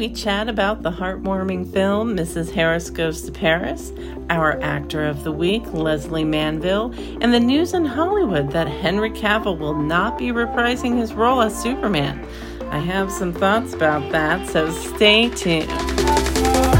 we chat about the heartwarming film Mrs. Harris Goes to Paris, our actor of the week, Lesley Manville, and the news in Hollywood that Henry Cavill will not be reprising his role as Superman. I have some thoughts about that, so stay tuned.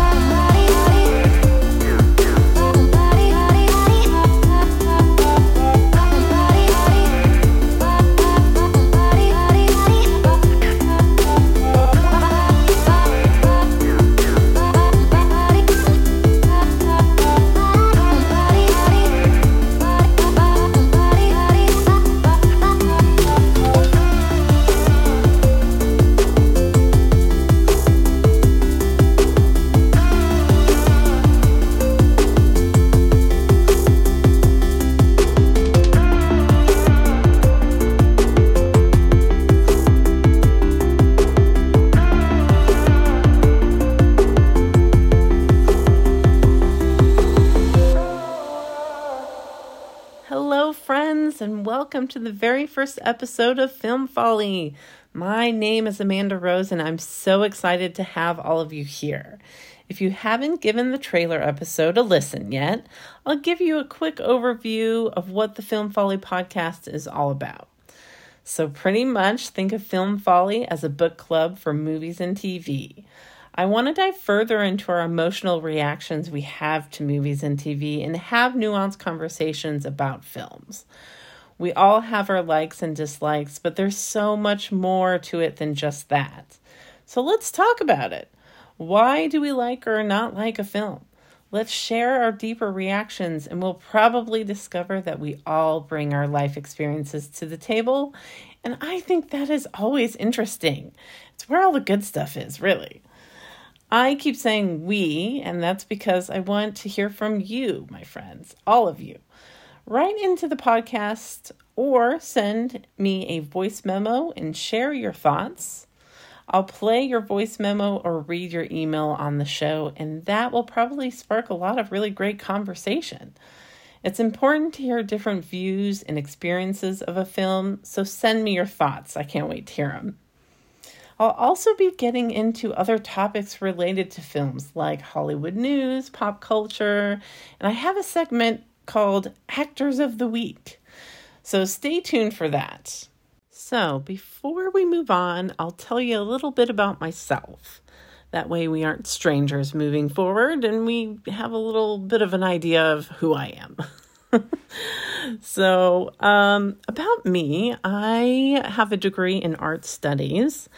To the very first episode of Film Folly. My name is Amanda Rose, and I'm so excited to have all of you here. If you haven't given the trailer episode a listen yet, I'll give you a quick overview of what the Film Folly podcast is all about. So, pretty much think of Film Folly as a book club for movies and TV. I want to dive further into our emotional reactions we have to movies and TV and have nuanced conversations about films. We all have our likes and dislikes, but there's so much more to it than just that. So let's talk about it. Why do we like or not like a film? Let's share our deeper reactions, and we'll probably discover that we all bring our life experiences to the table. And I think that is always interesting. It's where all the good stuff is, really. I keep saying we, and that's because I want to hear from you, my friends, all of you write into the podcast or send me a voice memo and share your thoughts. I'll play your voice memo or read your email on the show, and that will probably spark a lot of really great conversation. It's important to hear different views and experiences of a film, so send me your thoughts. I can't wait to hear them. I'll also be getting into other topics related to films like Hollywood news, pop culture, and I have a segment called Actors of the Week. So stay tuned for that. So, before we move on, I'll tell you a little bit about myself. That way, we aren't strangers moving forward and we have a little bit of an idea of who I am. so, um, about me, I have a degree in art studies.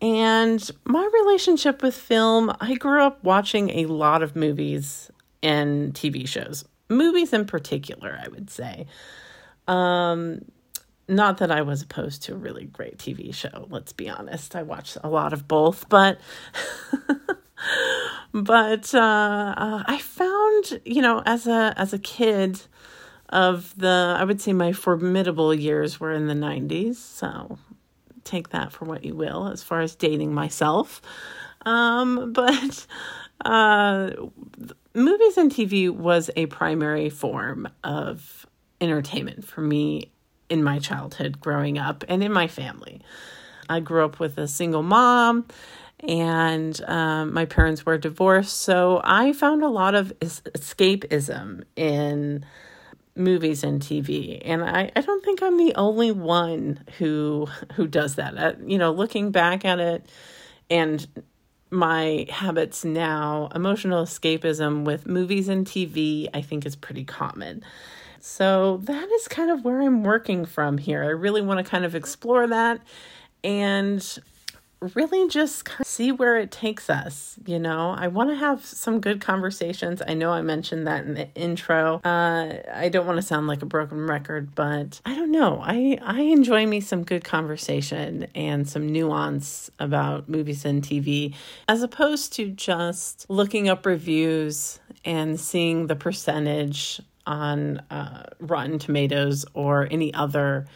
And my relationship with film, I grew up watching a lot of movies and TV shows movies in particular, I would say. Um, not that I was opposed to a really great TV show, let's be honest. I watched a lot of both, but but uh, uh, I found, you know, as a as a kid of the I would say my formidable years were in the 90s, so take that for what you will as far as dating myself. Um, but uh, movies and TV was a primary form of entertainment for me in my childhood growing up and in my family. I grew up with a single mom and um, my parents were divorced. So I found a lot of es- escapism in movies and TV. And I, I don't think I'm the only one who who does that. Uh, you know, looking back at it and my habits now, emotional escapism with movies and TV, I think is pretty common. So that is kind of where I'm working from here. I really want to kind of explore that and really just kind of see where it takes us. You know, I want to have some good conversations. I know I mentioned that in the intro. Uh, I don't want to sound like a broken record, but I don't know. I I enjoy me some good conversation and some nuance about movies and TV, as opposed to just looking up reviews and seeing the percentage on uh, Rotten Tomatoes or any other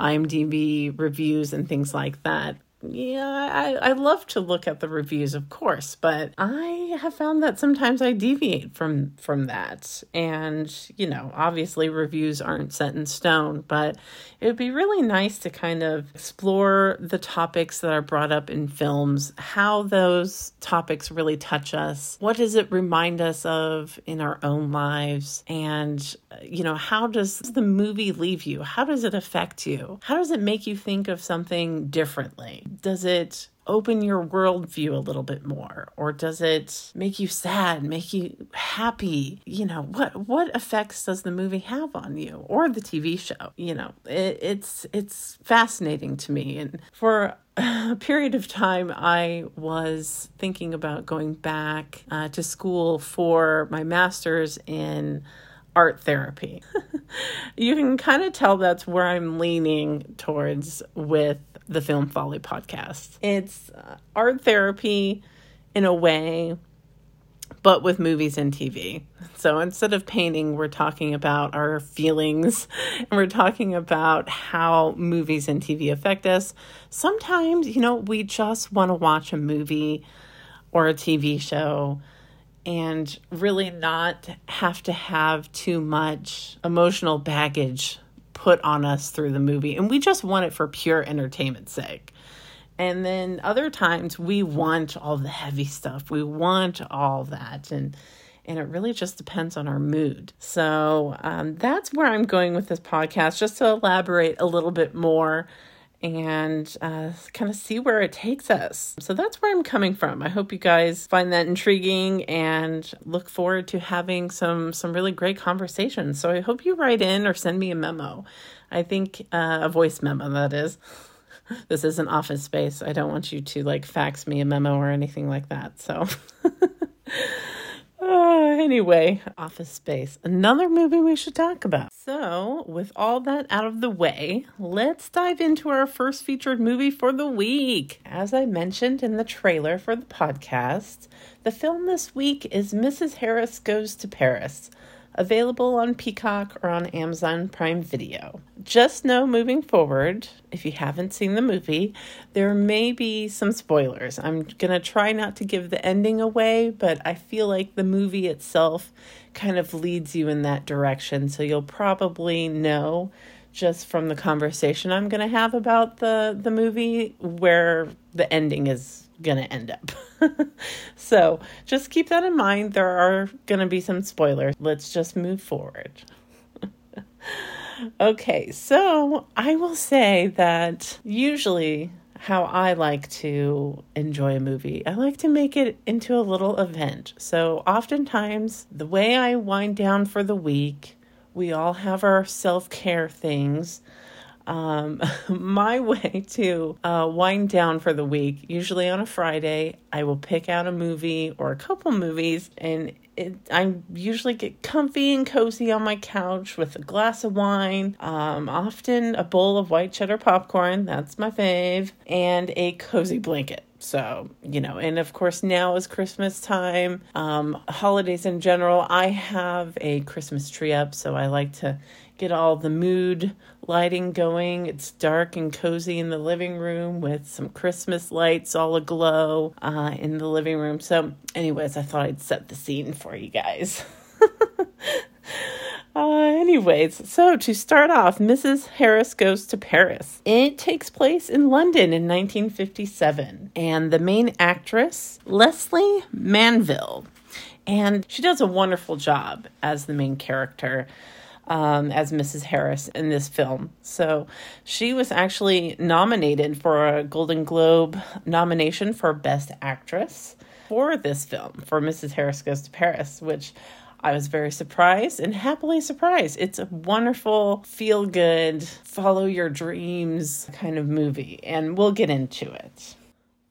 IMDb reviews and things like that yeah, I, I love to look at the reviews, of course, but I have found that sometimes I deviate from from that. And, you know, obviously reviews aren't set in stone, but it would be really nice to kind of explore the topics that are brought up in films, how those topics really touch us, what does it remind us of in our own lives, and, you know, how does the movie leave you? How does it affect you? How does it make you think of something differently? Does it open your worldview a little bit more? Or does it make you sad make you happy? You know what what effects does the movie have on you or the tv show? You know it, it's it's fascinating to me. And for a period of time i was thinking about going back uh, to school for my master's in art therapy. you can kind of tell that's where I'm leaning towards with the Film Folly podcast. It's uh, art therapy in a way, but with movies and TV. So instead of painting, we're talking about our feelings and we're talking about how movies and TV affect us. Sometimes, you know, we just want to watch a movie or a TV show and really not have to have too much emotional baggage put on us through the movie. And we just want it for pure entertainment's sake. And then other times we want all the heavy stuff. We want all that. And and it really just depends on our mood. So um, that's where I'm going with this podcast, just to elaborate a little bit more and uh, kind of see where it takes us. So that's where I'm coming from. I hope you guys find that intriguing and look forward to having some some really great conversations. So I hope you write in or send me a memo. I think uh, a voice memo that is. this is an office space. I don't want you to like fax me a memo or anything like that. So Uh, anyway, Office Space, another movie we should talk about. So, with all that out of the way, let's dive into our first featured movie for the week. As I mentioned in the trailer for the podcast, the film this week is Mrs. Harris Goes to Paris, available on Peacock or on Amazon Prime Video. Just know moving forward, if you haven't seen the movie, there may be some spoilers. I'm going to try not to give the ending away, but I feel like the movie itself kind of leads you in that direction. So you'll probably know just from the conversation I'm going to have about the the movie where the ending is going to end up. so just keep that in mind. There are going to be some spoilers. Let's just move forward. okay, so I will say that usually how I like to enjoy a movie. I like to make it into a little event. So, oftentimes, the way I wind down for the week, we all have our self care things um, my way to uh, wind down for the week, usually on a Friday, I will pick out a movie or a couple movies and it, I usually get comfy and cozy on my couch with a glass of wine, um, often a bowl of white cheddar popcorn, that's my fave, and a cozy blanket. So, you know, and of course, now is Christmas time, um, holidays in general. I have a Christmas tree up, so I like to get all the mood lighting going. It's dark and cozy in the living room with some Christmas lights all aglow uh, in the living room. So, anyways, I thought I'd set the scene for you guys. Uh, anyways, so to start off, Mrs. Harris Goes to Paris. It takes place in London in 1957, and the main actress, Lesley Manville, and she does a wonderful job as the main character um, as Mrs. Harris in this film. So she was actually nominated for a Golden Globe nomination for Best Actress for this film, for Mrs. Harris Goes to Paris, which I was very surprised and happily surprised. It's a wonderful, feel good, follow your dreams kind of movie, and we'll get into it.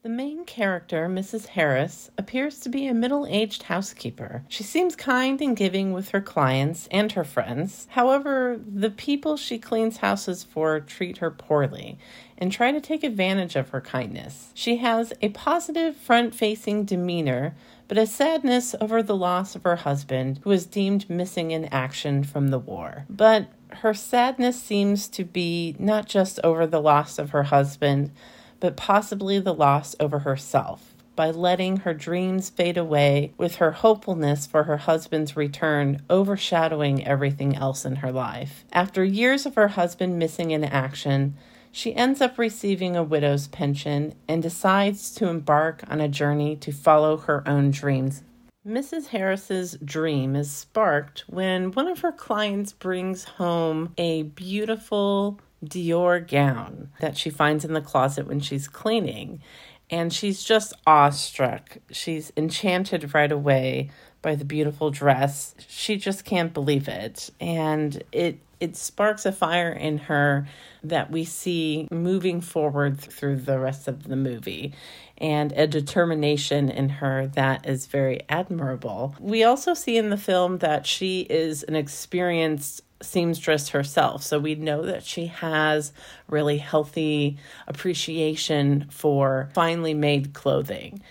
The main character, Mrs. Harris, appears to be a middle aged housekeeper. She seems kind and giving with her clients and her friends. However, the people she cleans houses for treat her poorly and try to take advantage of her kindness. She has a positive, front facing demeanor, but a sadness over the loss of her husband, who was deemed missing in action from the war. But her sadness seems to be not just over the loss of her husband but possibly the loss over herself by letting her dreams fade away with her hopefulness for her husband's return overshadowing everything else in her life. After years of her husband missing in action, she ends up receiving a widow's pension and decides to embark on a journey to follow her own dreams. Mrs. Harris's dream is sparked when one of her clients brings home a beautiful Dior gown that she finds in the closet when she's cleaning and she's just awestruck. She's enchanted right away by the beautiful dress. She just can't believe it. And it it sparks a fire in her that we see moving forward through the rest of the movie and a determination in her that is very admirable. We also see in the film that she is an experienced seamstress herself. So we know that she has really healthy appreciation for finely made clothing.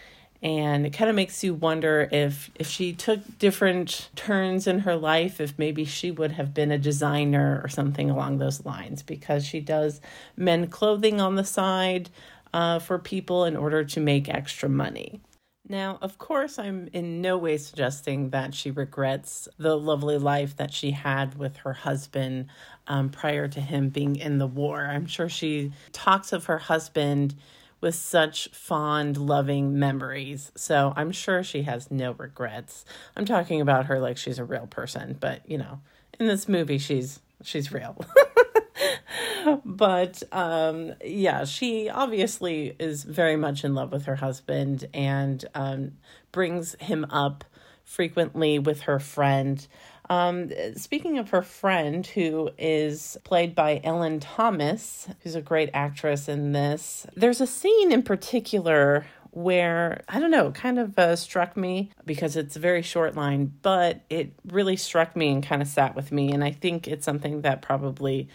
And it kind of makes you wonder if if she took different turns in her life, if maybe she would have been a designer or something along those lines, because she does mend clothing on the side uh, for people in order to make extra money. Now, of course, I'm in no way suggesting that she regrets the lovely life that she had with her husband um, prior to him being in the war. I'm sure she talks of her husband with such fond, loving memories. So I'm sure she has no regrets. I'm talking about her like she's a real person, but you know, in this movie, she's she's real. but um, yeah, she obviously is very much in love with her husband and um, brings him up frequently with her friend. Um, speaking of her friend, who is played by Ellen Thomas, who's a great actress in this, there's a scene in particular where I don't know, kind of uh, struck me because it's a very short line, but it really struck me and kind of sat with me. And I think it's something that probably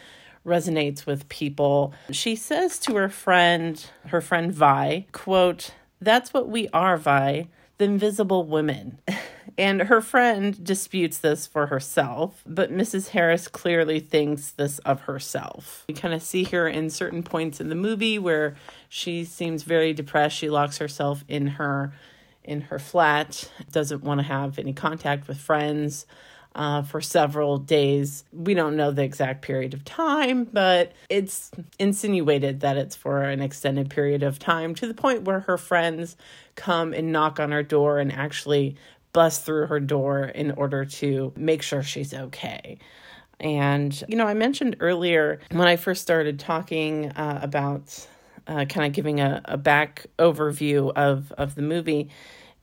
resonates with people. She says to her friend, her friend Vi, quote, "That's what we are, Vi, the invisible women." And her friend disputes this for herself, but Mrs. Harris clearly thinks this of herself. We kind of see her in certain points in the movie where she seems very depressed. She locks herself in her in her flat, doesn't want to have any contact with friends uh, for several days. We don't know the exact period of time, but it's insinuated that it's for an extended period of time to the point where her friends come and knock on her door and actually bust through her door in order to make sure she's okay. And, you know, I mentioned earlier when I first started talking uh, about uh, kind of giving a, a back overview of, of the movie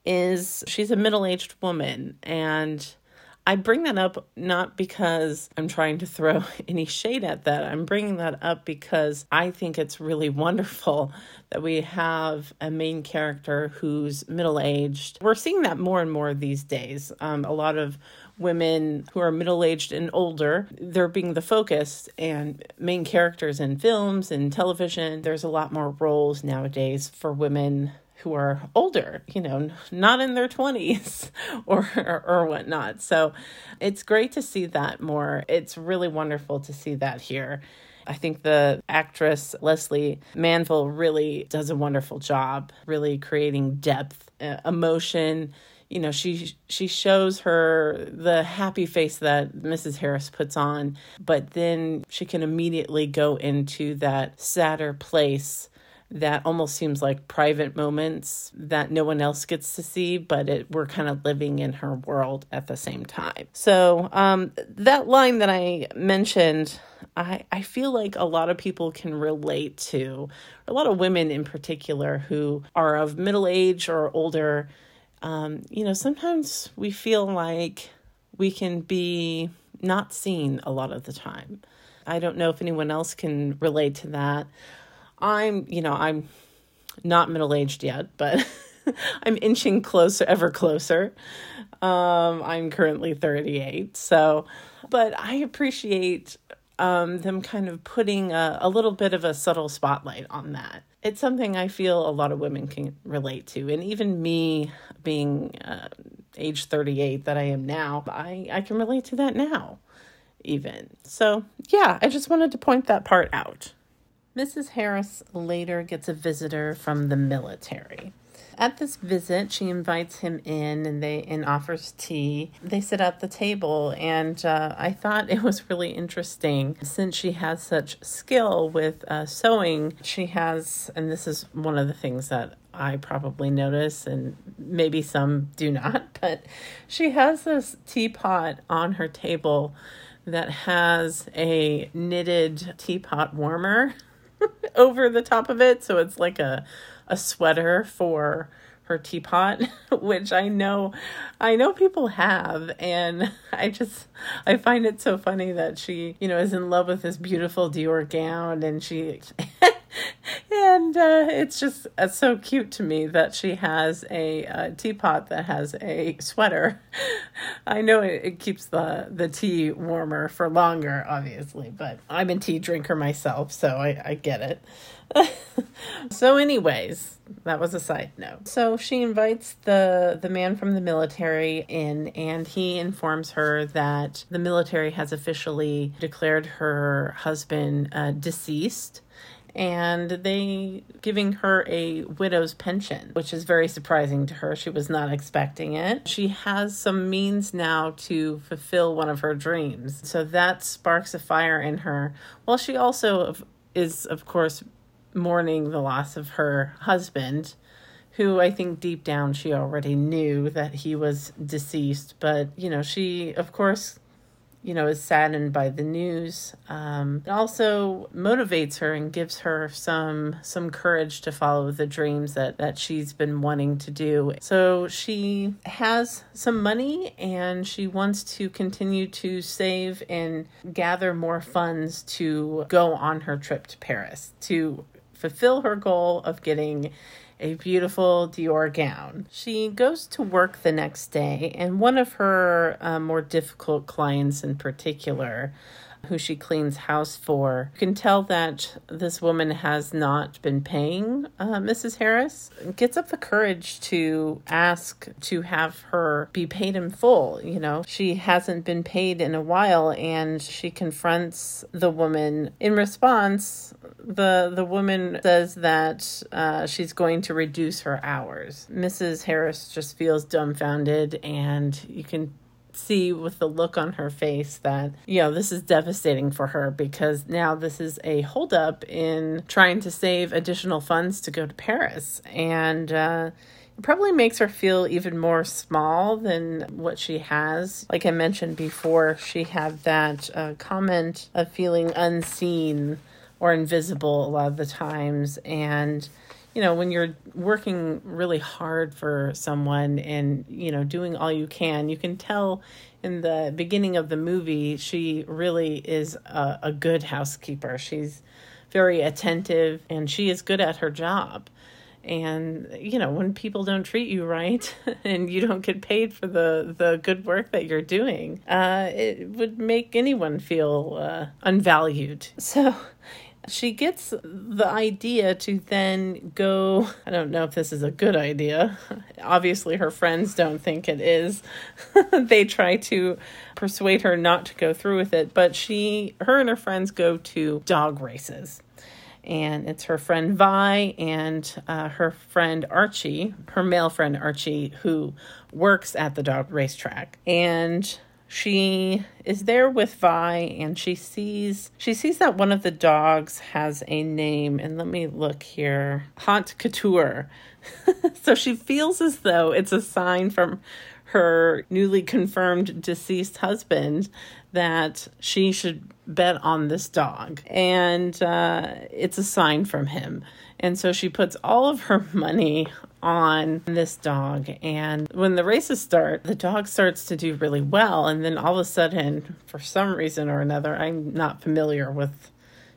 is she's a middle-aged woman and I bring that up not because I'm trying to throw any shade at that. I'm bringing that up because I think it's really wonderful that we have a main character who's middle aged. We're seeing that more and more these days. Um, a lot of women who are middle aged and older, they're being the focus and main characters in films and television. There's a lot more roles nowadays for women who are older, you know, not in their 20s or, or, or whatnot. So it's great to see that more. It's really wonderful to see that here. I think the actress Lesley Manville really does a wonderful job, really creating depth, uh, emotion. You know, she she shows her the happy face that Mrs. Harris puts on, but then she can immediately go into that sadder place that almost seems like private moments that no one else gets to see, but it, we're kind of living in her world at the same time. So, um, that line that I mentioned, I, I feel like a lot of people can relate to, a lot of women in particular who are of middle age or older. Um, you know, sometimes we feel like we can be not seen a lot of the time. I don't know if anyone else can relate to that. I'm, you know, I'm not middle aged yet, but I'm inching closer, ever closer. Um, I'm currently 38. So, but I appreciate um, them kind of putting a, a little bit of a subtle spotlight on that. It's something I feel a lot of women can relate to. And even me being uh, age 38 that I am now, I, I can relate to that now, even. So, yeah, I just wanted to point that part out. Mrs. Harris later gets a visitor from the military. At this visit, she invites him in and they and offers tea. They sit at the table, and uh, I thought it was really interesting since she has such skill with uh, sewing. She has, and this is one of the things that I probably notice, and maybe some do not, but she has this teapot on her table that has a knitted teapot warmer over the top of it. So it's like a a sweater for her teapot, which I know I know people have and I just I find it so funny that she, you know, is in love with this beautiful Dior gown and she and uh, it's just it's so cute to me that she has a, a teapot that has a sweater. I know it, it, keeps the the tea warmer for longer, obviously, but I'm a tea drinker myself, so I, I get it. so, anyways, that was a side note. So she invites the the man from the military in, and he informs her that the military has officially declared her husband uh, deceased and they giving her a widow's pension, which is very surprising to her. She was not expecting it. She has some means now to fulfill one of her dreams. So that sparks a fire in her. Well, she also is of course mourning the loss of her husband, who I think deep down she already knew that he was deceased. But, you know, she, of course, you know, is saddened by the news. Um, it also motivates her and gives her some some courage to follow the dreams that that she's been wanting to do. So she has some money and she wants to continue to save and gather more funds to go on her trip to Paris to fulfill her goal of getting a beautiful Dior gown. She goes to work the next day, and one of her uh, more difficult clients in particular who she cleans house for. You can tell that this woman has not been paying uh, Mrs. Harris. Gets up the courage to ask to have her be paid in full. You know, she hasn't been paid in a while, and she confronts the woman. In response, the the woman says that uh, she's going to reduce her hours. Mrs. Harris just feels dumbfounded, and you can see with the look on her face that, you know, this is devastating for her because now this is a holdup in trying to save additional funds to go to Paris. And, uh, it probably makes her feel even more small than what she has. Like I mentioned before, she had that uh, comment of feeling unseen or invisible a lot of the times. And you know, when you're working really hard for someone and, you know, doing all you can, you can tell in the beginning of the movie, she really is a, a good housekeeper. She's very attentive and she is good at her job. And, you know, when people don't treat you right and you don't get paid for the, the good work that you're doing, uh, it would make anyone feel uh, unvalued. So, she gets the idea to then go. I don't know if this is a good idea. Obviously, her friends don't think it is. they try to persuade her not to go through with it, but she, her and her friends go to dog races. And it's her friend Vi and uh, her friend Archie, her male friend Archie, who works at the dog racetrack. And she is there with Vi and she sees she sees that one of the dogs has a name and let me look here. Haute Couture. so she feels as though it's a sign from her newly confirmed deceased husband that she should bet on this dog. And uh, it's a sign from him. And so she puts all of her money on this dog. And when the races start, the dog starts to do really well. And then all of a sudden, for some reason or another, I'm not familiar with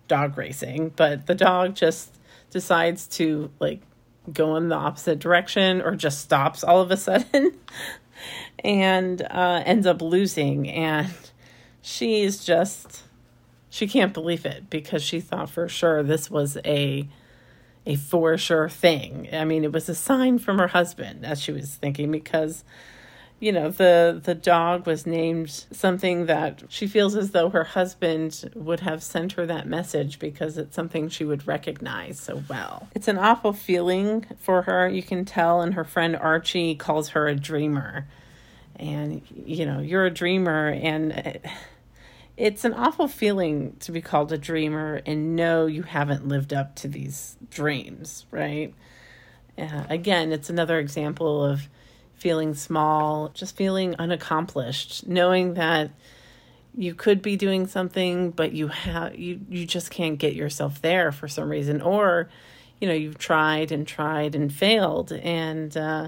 dog racing, but the dog just decides to like go in the opposite direction or just stops all of a sudden and uh, ends up losing. And she's just, she can't believe it because she thought for sure this was a a for sure thing. I mean, it was a sign from her husband, as she was thinking, because, you know, the the dog was named something that she feels as though her husband would have sent her that message because it's something she would recognize so well. It's an awful feeling for her, you can tell, and her friend Archie calls her a dreamer. And you know, you're a dreamer and it's an awful feeling to be called a dreamer and know you haven't lived up to these dreams, right? Uh, again, it's another example of feeling small, just feeling unaccomplished, knowing that you could be doing something but you have you you just can't get yourself there for some reason or you know you've tried and tried and failed and uh,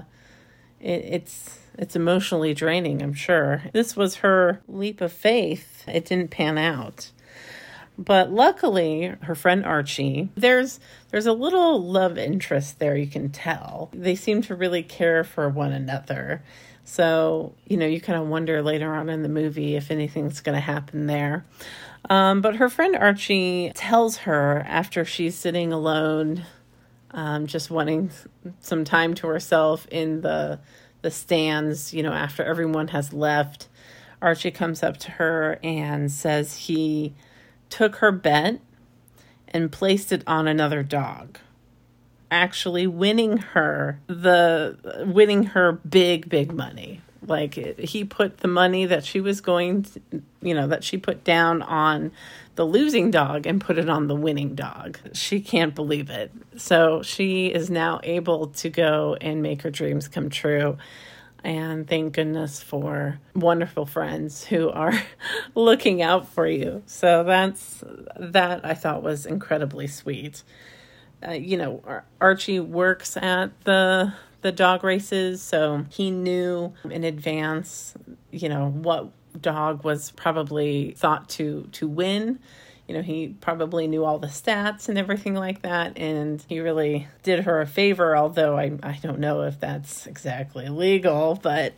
it, it's it's emotionally draining i'm sure this was her leap of faith it didn't pan out but luckily, her friend Archie, there's there's a little love interest there you can tell. They seem to really care for one another. So, you know, you kind of wonder later on in the movie if anything's going to happen there. Um, but her friend Archie tells her after she's sitting alone, um, just wanting some time to herself in the the stands, you know, after everyone has left. Archie comes up to her and says he took her bet and placed it on another dog actually winning her the winning her big big money like he put the money that she was going to, you know that she put down on the losing dog and put it on the winning dog she can't believe it so she is now able to go and make her dreams come true and thank goodness for wonderful friends who are looking out for you. So that's that I thought was incredibly sweet. Uh, you know, Archie works at the the dog races, so he knew in advance, you know, what dog was probably thought to to win you know, he probably knew all the stats and everything like that. And he really did her a favor, although I, I don't know if that's exactly legal, but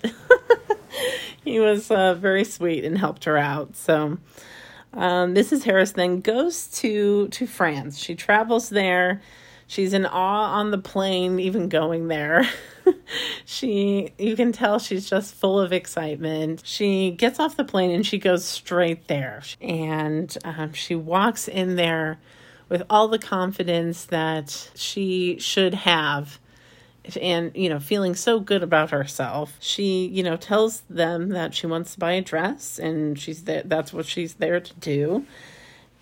he was uh, very sweet and helped her out. So um, Mrs. Harris then goes to, to France. She travels there. She's in awe on the plane, even going there. she you can tell she's just full of excitement. She gets off the plane and she goes straight there. And um, she walks in there with all the confidence that she should have and you know feeling so good about herself. She you know tells them that she wants to buy a dress and she's there that's what she's there to do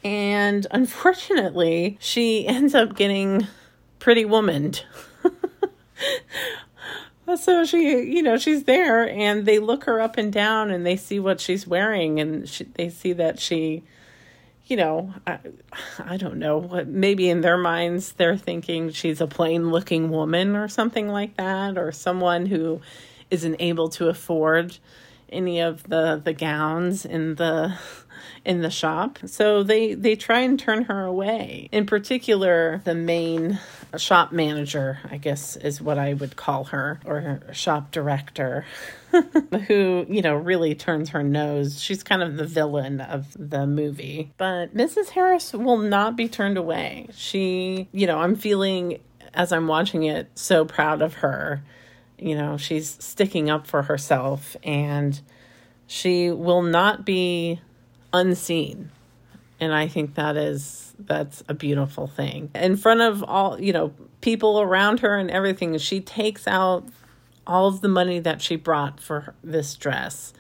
and unfortunately she ends up getting pretty womaned so she you know she's there and they look her up and down and they see what she's wearing and she, they see that she you know I, I don't know what. maybe in their minds they're thinking she's a plain looking woman or something like that or someone who isn't able to afford any of the the gowns in the in the shop. So they they try and turn her away. In particular the main shop manager i guess is what i would call her or her shop director who you know really turns her nose. She's kind of the villain of the movie. But mrs harris will not be turned away. She you know i'm feeling as i'm watching it so proud of her you know, she's sticking up for herself and she will not be unseen. And I think that is that's a beautiful thing. In front of all, you know, people around her and everything, she takes out all of the money that she brought for this dress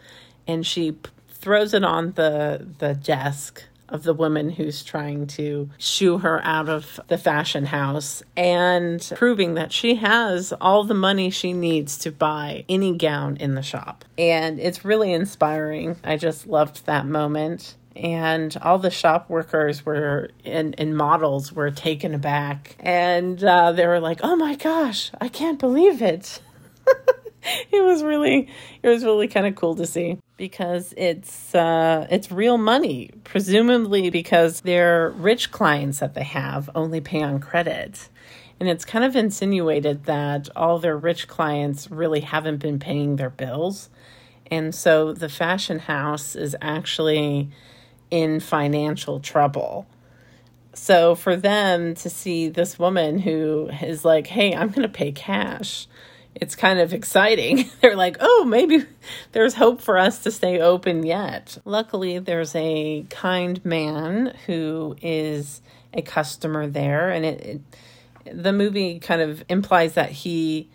and she throws it on the the desk of the woman who's trying to shoo her out of the fashion house and proving that she has all the money she needs to buy any gown in the shop. And it's really inspiring. I just loved that moment. And all the shop workers were and, and models were taken aback. And uh, they were like, oh my gosh, I can't believe it. it was really it was really kind of cool to see because it's uh, it's real money, presumably because their rich clients that they have only pay on credit. And it's kind of insinuated that all their rich clients really haven't been paying their bills. And so the fashion house is actually in financial trouble. So for them to see this woman who is like, hey, I'm going to pay cash it's kind of exciting. They're like, oh, maybe there's hope for us to stay open yet. Luckily, there's a kind man who is a customer there, and it, it the movie kind of implies that he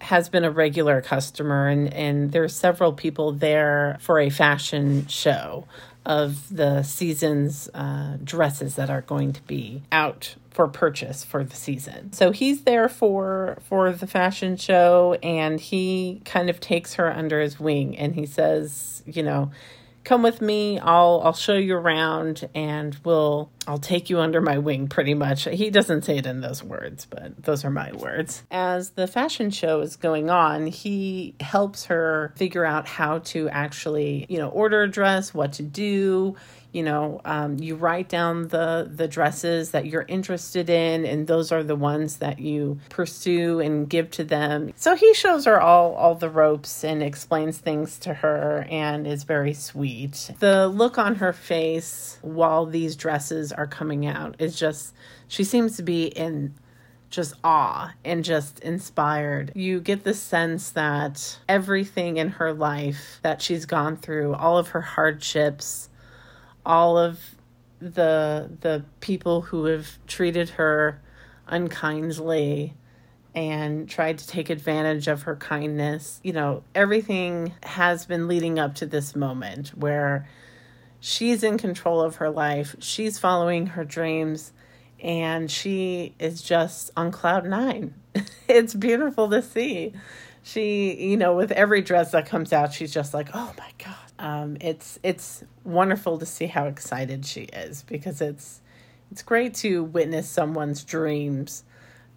has been a regular customer and and there's several people there for a fashion show of the season's uh, dresses that are going to be out for purchase for the season. So he's there for for the fashion show and he kind of takes her under his wing and he says, you know, come with me. I'll i'll show you around and we'll i'll take you under my wing pretty much. He doesn't say it in those words but those are my words. As the fashion show is going on he helps her figure out how to actually you know order a dress what to do you know um, you write down the the dresses that you're interested in and those are the ones that you pursue and give to them so he shows her all all the ropes and explains things to her and is very sweet the look on her face while these dresses are coming out is just she seems to be in just awe and just inspired. You get the sense that everything in her life that she's gone through, all of her hardships, all of the the people who have treated her unkindly and tried to take advantage of her kindness. You know, everything has been leading up to this moment where she's in control of her life, she's following her dreams, and she is just on cloud nine. it's beautiful to see. She, you know, with every dress that comes out, she's just like, oh my God um, it's it's wonderful to see how excited she is because it's it's great to witness someone's dreams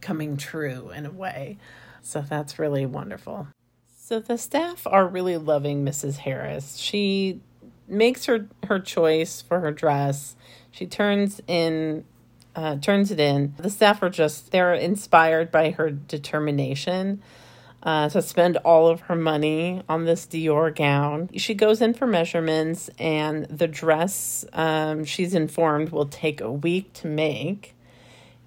coming true in a way. So that's really wonderful. So the staff are really loving Mrs. Harris. She makes her her choice for her dress. She turns in uh, turns it in. The staff are just they're inspired by her determination uh, to spend all of her money on this Dior gown. She goes in for measurements, and the dress, um, she's informed, will take a week to make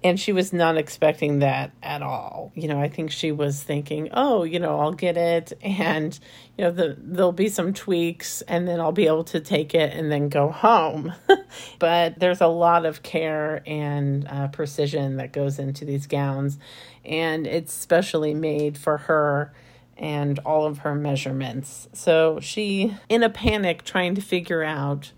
and she was not expecting that at all. You know, I think she was thinking, "Oh, you know, I'll get it and you know, the, there'll be some tweaks and then I'll be able to take it and then go home." but there's a lot of care and uh, precision that goes into these gowns, and it's specially made for her and all of her measurements. So she, in a panic, trying to figure out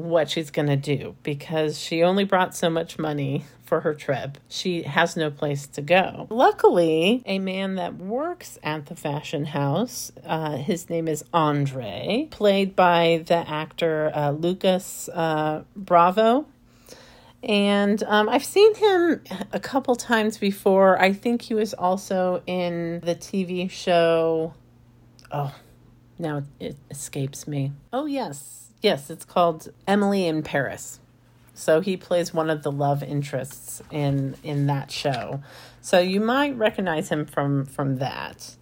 what she's going to do because she only brought so much money for her trip. She has no place to go. Luckily, a man that works at the fashion house, uh, his name is Andre, played by the actor uh, Lucas uh, Bravo. And um, I've seen him a couple times before. I think he was also in the TV show. Oh, now it escapes me. Oh, yes. Yes, it's called Emily in Paris. So he plays one of the love interests in in that show. So you might recognize him from from that.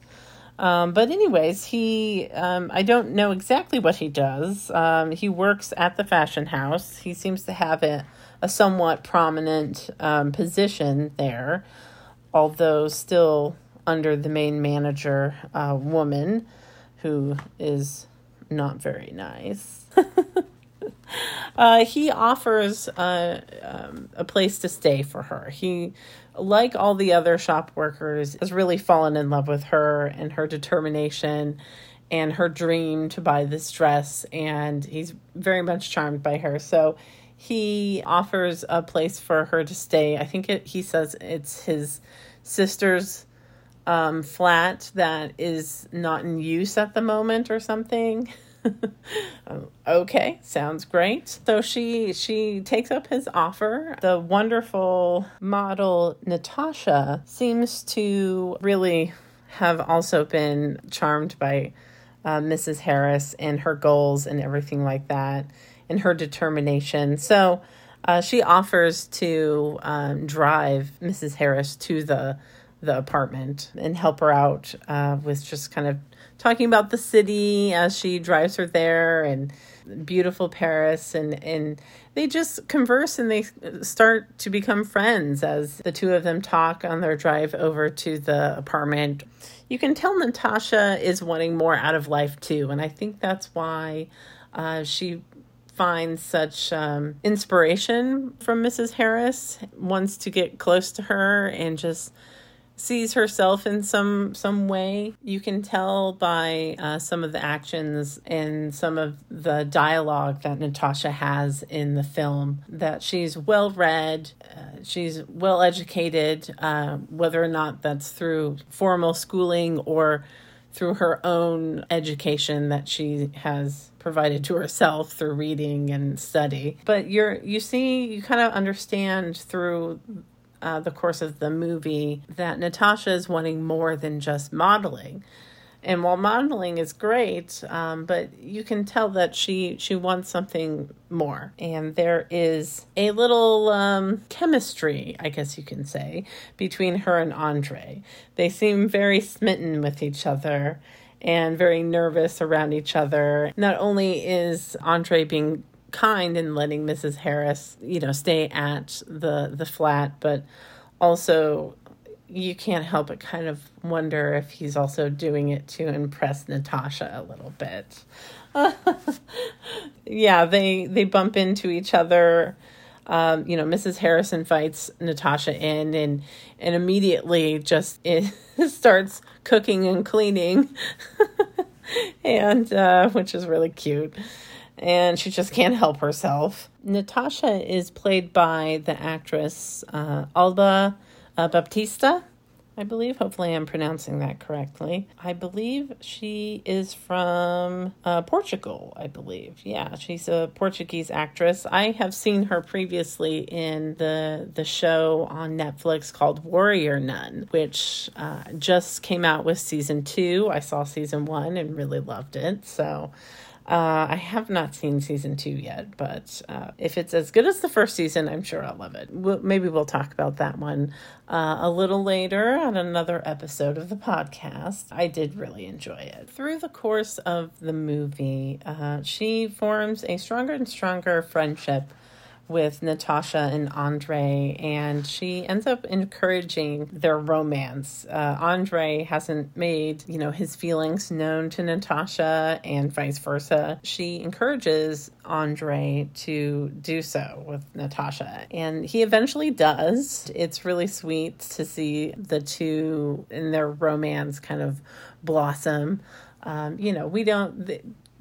Um, but anyways, he um, I don't know exactly what he does. Um, he works at the fashion house. He seems to have a, a somewhat prominent um, position there, although still under the main manager uh, woman, who is not very nice. Uh, he offers uh, um, a place to stay for her. He, like all the other shop workers, has really fallen in love with her and her determination and her dream to buy this dress. And he's very much charmed by her. So he offers a place for her to stay. I think it, he says it's his sister's um, flat that is not in use at the moment or something. okay, sounds great. So she she takes up his offer. The wonderful model Natasha seems to really have also been charmed by uh, Mrs. Harris and her goals and everything like that, and her determination. So uh, she offers to um, drive Mrs. Harris to the the apartment and help her out uh, with just kind of talking about the city as she drives her there and beautiful Paris and and they just converse and they start to become friends as the two of them talk on their drive over to the apartment. You can tell Natasha is wanting more out of life too, and I think that's why uh, she finds such um, inspiration from Mrs. Harris, wants to get close to her and just sees herself in some some way. You can tell by uh, some of the actions and some of the dialogue that Natasha has in the film that she's well read, uh, she's well educated, uh, whether or not that's through formal schooling or through her own education that she has provided to herself through reading and study. But you're you see you kind of understand through uh, the course of the movie that Natasha is wanting more than just modeling. And while modeling is great, um, but you can tell that she she wants something more. And there is a little um, chemistry, I guess you can say, between her and Andre. They seem very smitten with each other and very nervous around each other. Not only is Andre being kind in letting Mrs. Harris, you know, stay at the the flat, but also you can't help but kind of wonder if he's also doing it to impress Natasha a little bit. yeah, they they bump into each other. Um, you know, Mrs. Harris invites Natasha in and and immediately just starts cooking and cleaning, and uh, which is really cute and she just can't help herself. Natasha is played by the actress uh, Alba uh, Baptista, I believe. Hopefully, I'm pronouncing that correctly. I believe she is from uh, Portugal, I believe. Yeah, she's a Portuguese actress. I have seen her previously in the, the show on Netflix called Warrior Nun, which uh, just came out with season two. I saw season one and really loved it. So, uh, I have not seen season two yet, but uh, if it's as good as the first season, I'm sure I'll love it. We'll, maybe we'll talk about that one uh, a little later on another episode of the podcast. I did really enjoy it. Through the course of the movie, uh, she forms a stronger and stronger friendship with Natasha and Andre, and she ends up encouraging their romance. Uh, Andre hasn't made, you know, his feelings known to Natasha, and vice versa. She encourages Andre to do so with Natasha, and he eventually does. It's really sweet to see the two in their romance kind of blossom. Um, you know, we don't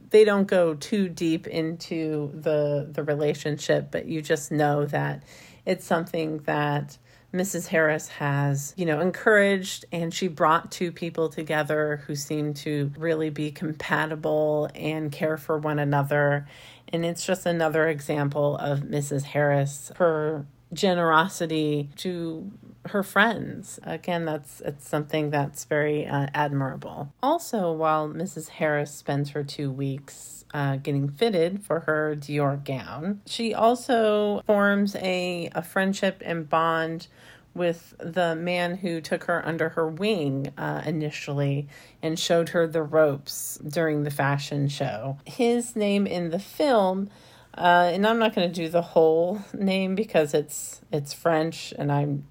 they don't go too deep into the the relationship, but you just know that it's something that Mrs. Harris has, you know, encouraged and she brought two people together who seem to really be compatible and care for one another. And it's just another example of Mrs. Harris, her generosity to her friends. Again, that's it's something that's very uh, admirable. Also, while Mrs. Harris spends her two weeks uh, getting fitted for her Dior gown, she also forms a, a friendship and bond with the man who took her under her wing uh, initially and showed her the ropes during the fashion show. His name in the film uh, and I'm not going to do the whole name because it's it's French and I'm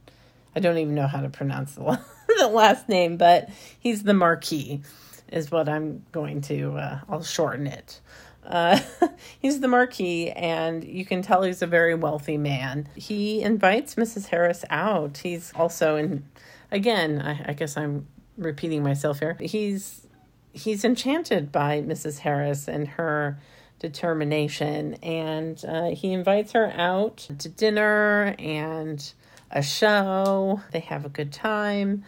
I don't even know how to pronounce the, the last name, but he's the Marquis is what I'm going to uh, I'll shorten it. Uh, he's the Marquis, and you can tell he's a very wealthy man. He invites Mrs. Harris out. He's also in, again, I, I guess I'm repeating myself here. He's he's enchanted by Mrs. Harris and her determination. And uh, he invites her out to dinner and a show. They have a good time.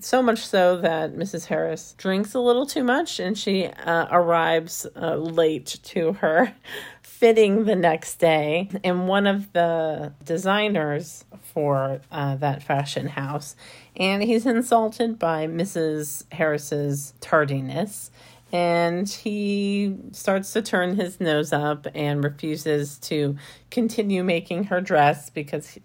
So much so that Mrs. Harris drinks a little too much and she uh, arrives uh, late to her fitting the next day. And one of the designers for uh, that fashion house, and he's insulted by Mrs. Harris's tardiness and he starts to turn his nose up and refuses to continue making her dress because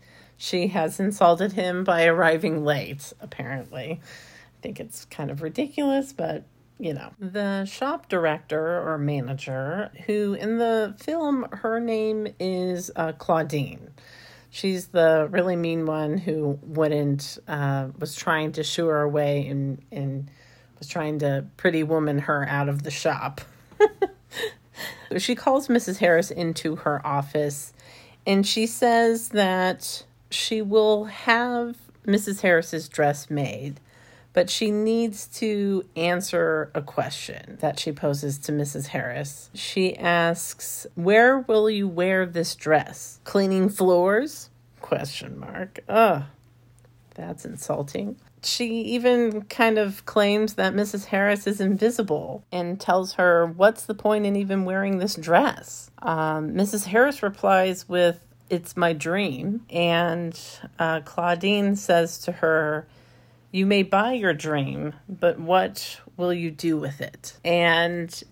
she has insulted him by arriving late, apparently. I think it's kind of ridiculous, but you know. The shop director or manager, who in the film, her name is uh, Claudine. She's the really mean one who wouldn't, uh, was trying to shoo her away and, and was trying to pretty woman her out of the shop. she calls Mrs. Harris into her office and she says that she will have Mrs. Harris's dress made, but she needs to answer a question that she poses to Mrs. Harris. She asks, "Where will you wear this dress? Cleaning floors?" question mark. Ugh. That's insulting. She even kind of claims that Mrs. Harris is invisible and tells her, What's the point in even wearing this dress? Um, Mrs. Harris replies with, It's my dream. And uh, Claudine says to her, You may buy your dream, but what will you do with it? And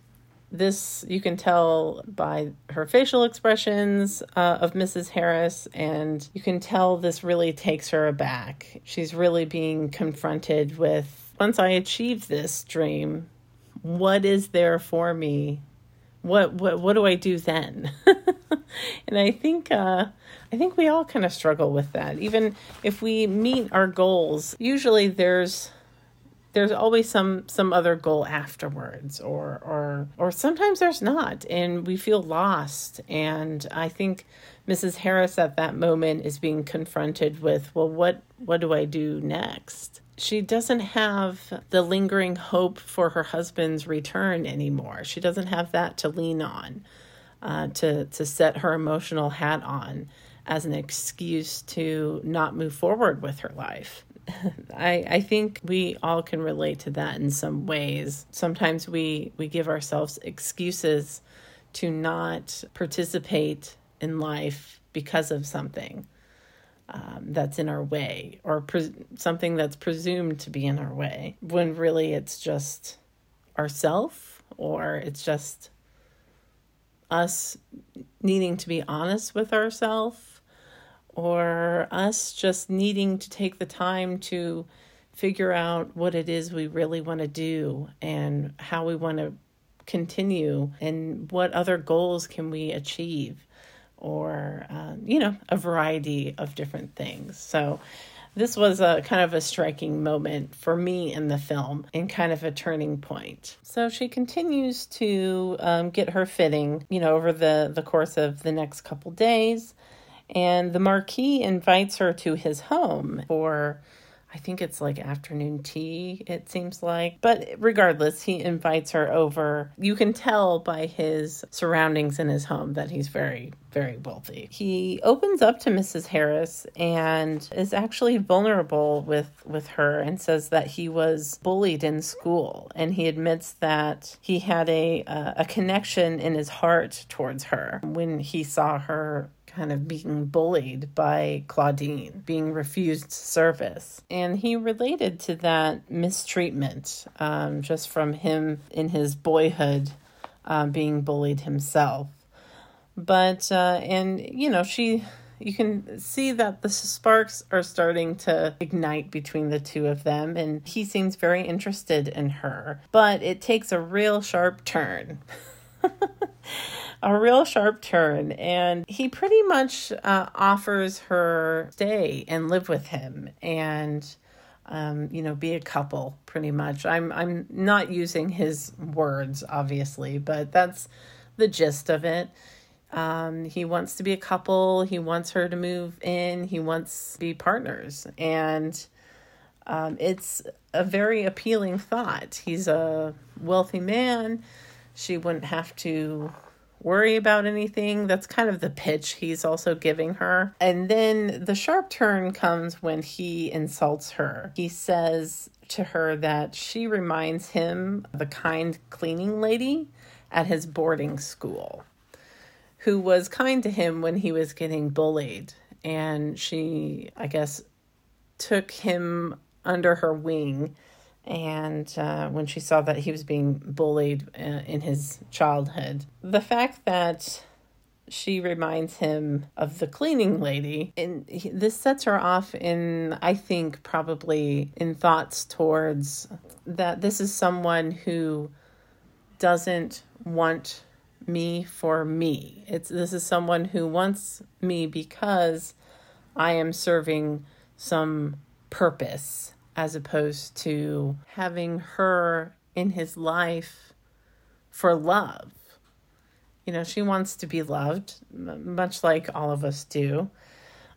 this you can tell by her facial expressions uh, of Mrs. Harris, and you can tell this really takes her aback. She's really being confronted with once I achieve this dream, what is there for me? What what what do I do then? and I think uh, I think we all kind of struggle with that. Even if we meet our goals, usually there's there's always some some other goal afterwards or or or sometimes there's not and we feel lost. And i think mrs harris at that moment is being confronted with well what what do i do next? She doesn't have the lingering hope for her husband's return anymore. She doesn't have that to lean on uh, to to set her emotional hat on as an excuse to not move forward with her life I, I think we all can relate to that in some ways. Sometimes we, we give ourselves excuses to not participate in life because of something um, that's in our way or pre- something that's presumed to be in our way when really it's just ourself or it's just us needing to be honest with ourselves or us just needing to take the time to figure out what it is we really want to do and how we want to continue and what other goals can we achieve or uh, you know a variety of different things. So this was a kind of a striking moment for me in the film and kind of a turning point. So she continues to um, get her fitting, you know, over the the course of the next couple days. And the Marquis invites her to his home for, I think it's like afternoon tea, it seems like. But regardless, he invites her over. You can tell by his surroundings in his home that he's very, very wealthy. He opens up to Mrs. Harris and is actually vulnerable with, with her and says that he was bullied in school. And he admits that he had a, uh, a connection in his heart towards her when he saw her kind of being bullied by Claudine, being refused service. And he related to that mistreatment um, just from him in his boyhood uh, being bullied himself. But, uh, and, you know, she you can see that the sparks are starting to ignite between the two of them, and he seems very interested in her. But it takes a real sharp turn. a real sharp turn and he pretty much uh, offers her stay and live with him and um, you know be a couple pretty much. I'm i'm not using his words obviously but that's the gist of it. Um, he wants to be a couple. He wants her to move in. He wants to be partners. And um, it's a very appealing thought. He's a wealthy man. She wouldn't have to worry about anything. That's kind of the pitch he's also giving her. And then the sharp turn comes when he insults her. He says to her that she reminds him of the kind cleaning lady at his boarding school who was kind to him when he was getting bullied. And she, I guess, took him under her wing and uh, when she saw that he was being bullied uh, in his childhood. The fact that she reminds him of the cleaning lady. And he, this sets her off in, I think, probably in thoughts towards that this is someone who doesn't want me for me. It's this is someone who wants me because I am serving some purpose as opposed to having her in his life for love. You know, she wants to be loved, much like all of us do,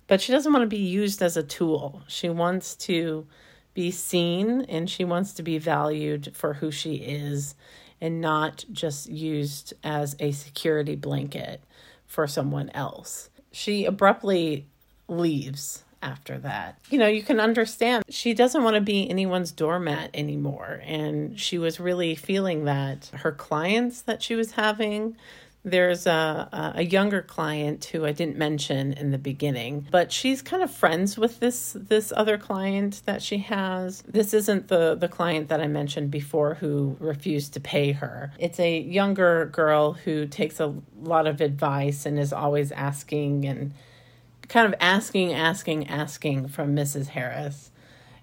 but she doesn't want to be used as a tool. She wants to be seen and she wants to be valued for who she is and not just used as a security blanket for someone else. She abruptly leaves after that. You know, you can understand she doesn't want to be anyone's doormat anymore. And she was really feeling that her clients that she was having there's a, a younger client who I didn't mention in the beginning, but she's kind of friends with this this other client that she has. This isn't the the client that I mentioned before who refused to pay her. It's a younger girl who takes a lot of advice and is always asking and kind of asking, asking, asking from Mrs. Harris.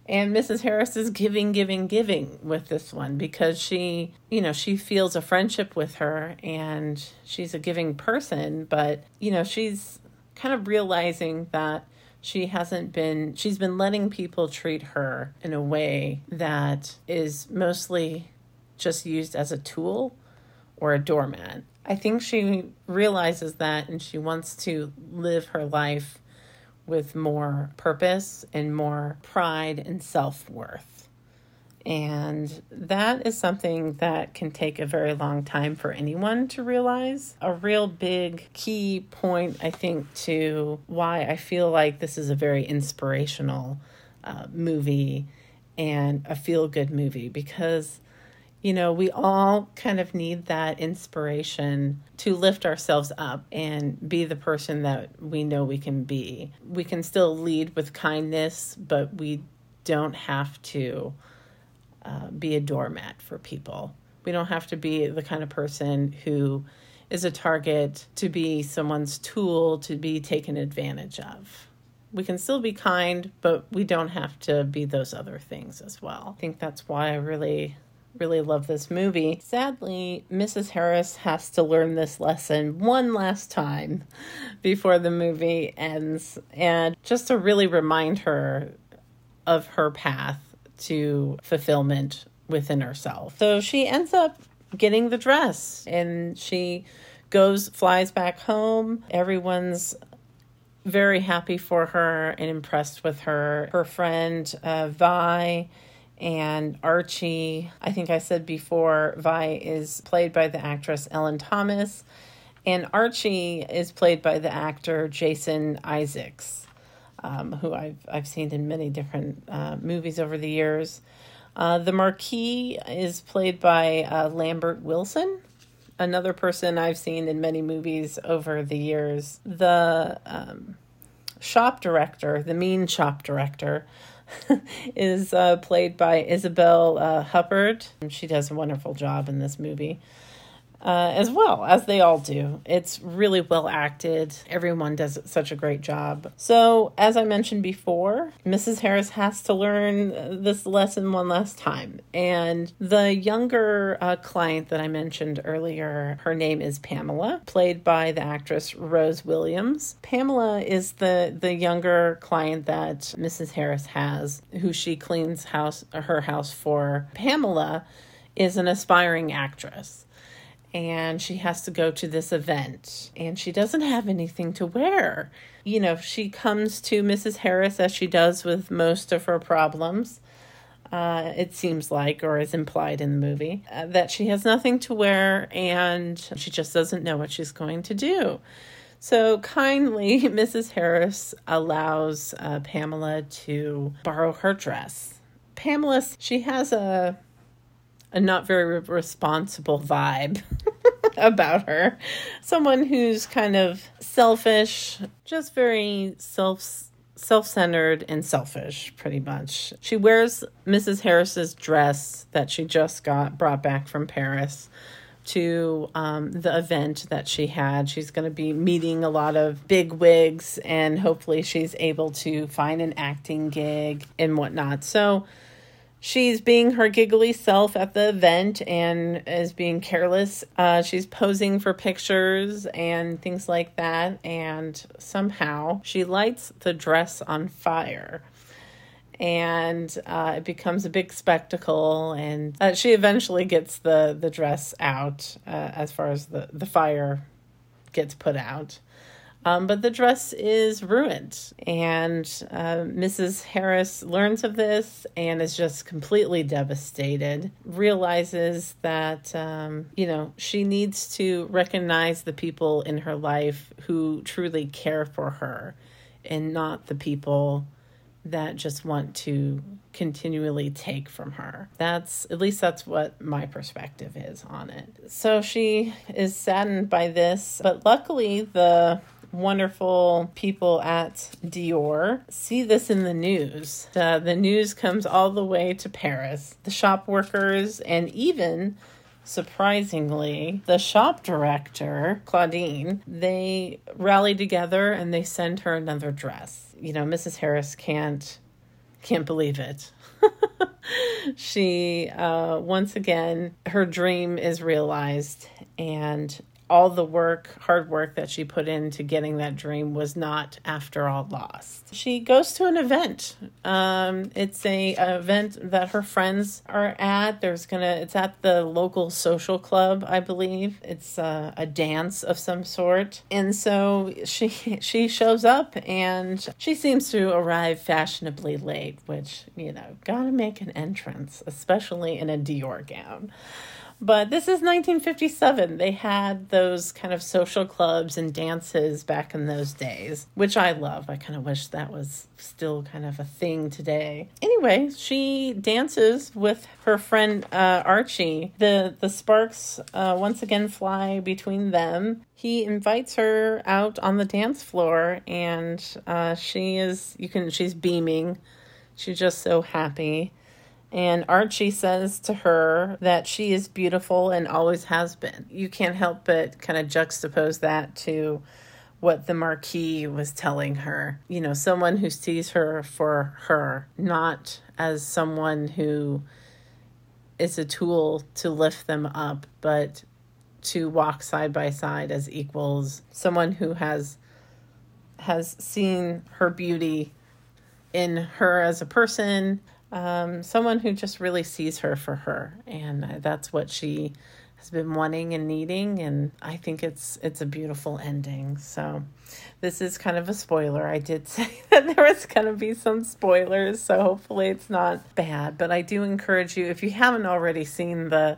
And Mrs. Harris is giving, giving, giving with this one because she, you know, she feels a friendship with her and she's a giving person, but, you know, she's kind of realizing that she hasn't been, she's been letting people treat her in a way that is mostly just used as a tool or a doormat. I think she realizes that and she wants to live her life with more purpose and more pride and self worth. And that is something that can take a very long time for anyone to realize. A real big key point, I think, to why I feel like this is a very inspirational uh, movie and a feel good movie because you know, we all kind of need that inspiration to lift ourselves up and be the person that we know we can be. We can still lead with kindness, but we don't have to uh, be a doormat for people. We don't have to be the kind of person who is a target to be someone's tool to be taken advantage of. We can still be kind, but we don't have to be those other things as well. I think that's why I really really love this movie. Sadly, Mrs. Harris has to learn this lesson one last time before the movie ends, and just to really remind her of her path to fulfillment within herself. So she ends up getting the dress and she goes, flies back home. Everyone's very happy for her and impressed with her. Her friend, uh, Vi, and Archie. I think I said before, Vi is played by the actress Ellen Thomas, and Archie is played by the actor Jason Isaacs, um, who I've I've seen in many different uh, movies over the years. Uh, the Marquis is played by uh, Lambert Wilson, another person I've seen in many movies over the years. The um, shop director, the mean shop director, is uh, played by Isabelle uh, Huppert. She does a wonderful job in this movie uh, as well, as they all do. It's really well acted. Everyone does such a great job. So, as I mentioned before, Mrs. Harris has to learn this lesson one last time. And the younger uh, client that I mentioned earlier, her name is Pamela, played by the actress Rose Williams. Pamela is the, the younger client that Mrs. Harris has, who she cleans house her house for. Pamela is an aspiring actress and she has to go to this event and she doesn't have anything to wear. You know, she comes to Mrs. Harris as she does with most of her problems. Uh, it seems like, or is implied in the movie, uh, that she has nothing to wear and she just doesn't know what she's going to do. So kindly, Mrs. Harris allows uh, Pamela to borrow her dress. Pamela, she has a a not very responsible vibe about her. Someone who's kind of selfish, just very self self-centered and selfish pretty much. She wears Mrs. Harris's dress that she just got brought back from Paris to um, the event that she had. She's going to be meeting a lot of big wigs, and hopefully, she's able to find an acting gig and whatnot. So, she's being her giggly self at the event and is being careless. Uh, she's posing for pictures and things like that, and somehow she lights the dress on fire and uh, it becomes a big spectacle. And uh, she eventually gets the the dress out uh, as far as the the fire gets put out. Um, but the dress is ruined, and uh, Mrs. Harris learns of this and is just completely devastated. Realizes that, um, you know, she needs to recognize the people in her life who truly care for her and not the people that just want to continually take from her. That's at least that's what my perspective is on it. So she is saddened by this, but luckily the wonderful people at Dior see this in the news. The news comes all the way to Paris. The shop workers and even surprisingly, the shop director, Claudine, they rally together and they send her another dress you know, Mrs. Harris can't can't believe it. she uh, once again her dream is realized and all the work, hard work that she put into getting that dream was not, after all, lost. She goes to an event. Um, it's a, a, event that her friends are at. There's gonna. It's at the local social club, I believe. It's uh, a dance of some sort, and so she she shows up and she seems to arrive fashionably late, which you know, gotta make an entrance, especially in a Dior gown. But this is 1957. They had those kind of social clubs and dances back in those days, which I love. I kind of wish that was still kind of a thing today. Anyway, she dances with her friend uh, Archie. The the sparks uh, once again fly between them. He invites her out on the dance floor, and uh, she is you can she's beaming. She's just so happy. And Archie says to her that she is beautiful and always has been. You can't help but kind of juxtapose that to what the Marquis was telling her. You know, someone who sees her for her, not as someone who is a tool to lift them up, but to walk side by side as equals. Someone who has has seen her beauty in her as a person, um, someone who just really sees her for her, and that's what she has been wanting and needing. And I think it's it's a beautiful ending. So, this is kind of a spoiler. I did say that there was going to be some spoilers, so hopefully it's not bad. But I do encourage you if you haven't already seen the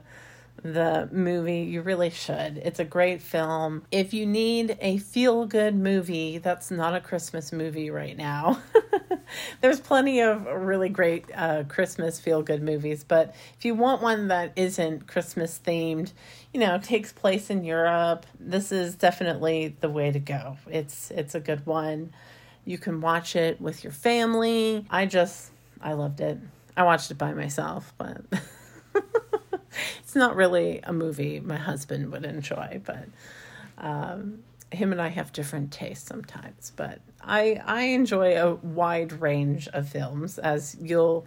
the movie. You really should. It's a great film. If you need a feel good movie that's not a Christmas movie right now, there's plenty of really great uh, Christmas feel good movies. But if you want one that isn't Christmas themed, you know, takes place in Europe, this is definitely the way to go. It's it's a good one. You can watch it with your family. I just I loved it. I watched it by myself, but it's not really a movie my husband would enjoy, but um, him and I have different tastes sometimes. But I I enjoy a wide range of films, as you'll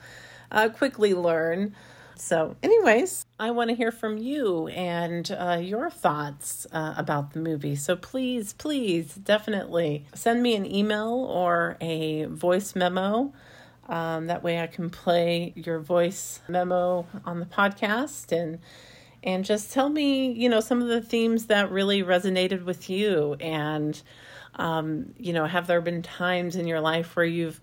uh, quickly learn. So, anyways, I want to hear from you and uh, your thoughts uh, about the movie. So, please, please, definitely send me an email or a voice memo um, that way I can play your voice memo on the podcast and and just tell me, you know, some of the themes that really resonated with you. And, um, you know, have there been times in your life where you've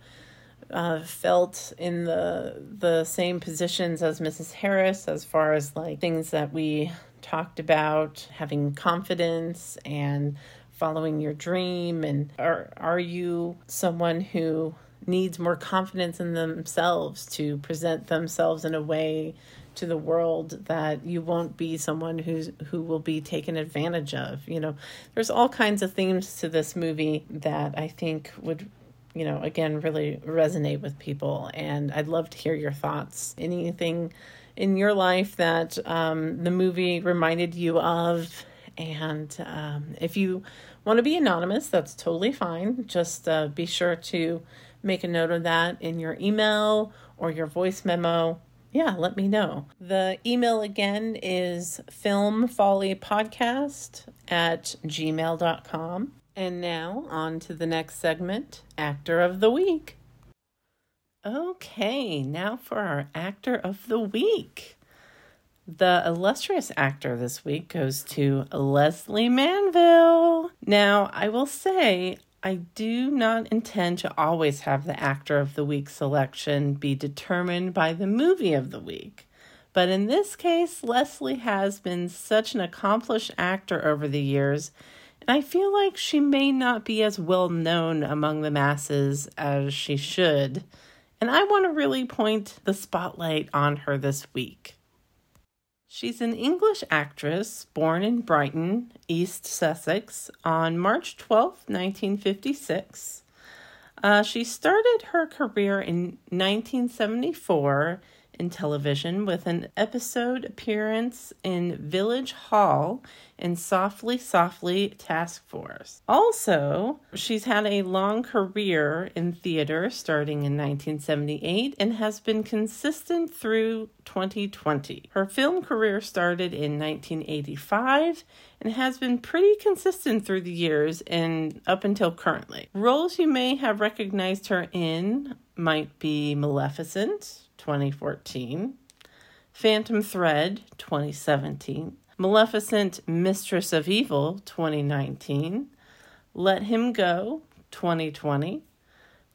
uh, felt in the the same positions as Mrs. Harris, as far as like things that we talked about, having confidence and following your dream, and are are you someone who needs more confidence in themselves to present themselves in a way to the world that you won't be someone who's who will be taken advantage of you know there's all kinds of themes to this movie that i think would you know again really resonate with people and i'd love to hear your thoughts anything in your life that um, the movie reminded you of. And um, if you want to be anonymous, that's totally fine. Just uh, be sure to make a note of that in your email or your voice memo. Yeah, let me know. The email again is filmfollypodcast at gmail.com. And now on to the next segment Actor of the Week. Okay, now for our Actor of the Week. The illustrious actor this week goes to Lesley Manville. Now, I will say, I do not intend to always have the actor of the week selection be determined by the movie of the week. But in this case, Lesley has been such an accomplished actor over the years, and I feel like she may not be as well known among the masses as she should. And I want to really point the spotlight on her this week. She's an English actress born in Brighton, East Sussex, on March 12, 1956. Uh, she started her career in 1974 in television with an episode appearance in Village Hall in Softly Softly Task Force. Also, she's had a long career in theater starting in 1978 and has been consistent through 2020. Her film career started in 1985 and has been pretty consistent through the years and up until currently. Roles you may have recognized her in might be Maleficent, 2014, Phantom Thread 2017, Maleficent Mistress of Evil 2019, Let Him Go 2020,